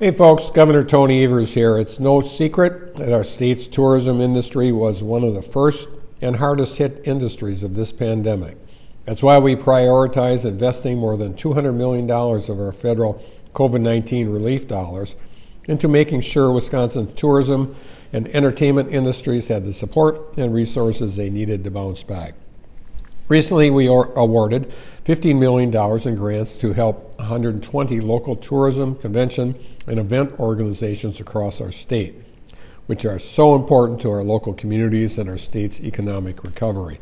Hey folks, Governor Tony Evers here. It's no secret that our state's tourism industry was one of the first and hardest hit industries of this pandemic. That's why we prioritize investing more than $200 million of our federal COVID 19 relief dollars into making sure Wisconsin's tourism and entertainment industries had the support and resources they needed to bounce back. Recently, we awarded $15 million in grants to help 120 local tourism, convention, and event organizations across our state, which are so important to our local communities and our state's economic recovery.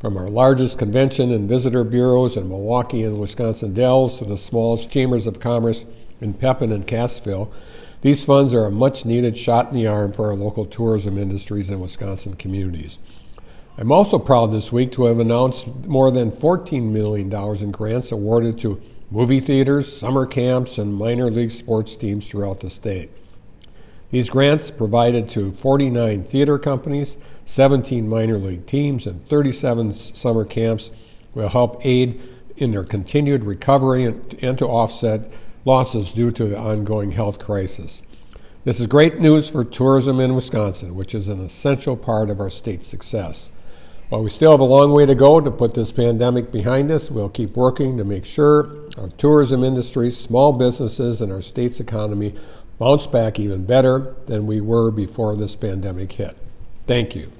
From our largest convention and visitor bureaus in Milwaukee and Wisconsin Dells to the smallest chambers of commerce in Pepin and Cassville, these funds are a much needed shot in the arm for our local tourism industries and Wisconsin communities. I'm also proud this week to have announced more than $14 million in grants awarded to movie theaters, summer camps, and minor league sports teams throughout the state. These grants provided to 49 theater companies, 17 minor league teams, and 37 summer camps will help aid in their continued recovery and, to offset losses due to the ongoing health crisis. This is great news for tourism in Wisconsin, which is an essential part of our state's success. While we still have a long way to go to put this pandemic behind us, we'll keep working to make sure our tourism industry, small businesses, and our state's economy bounce back even better than we were before this pandemic hit. Thank you.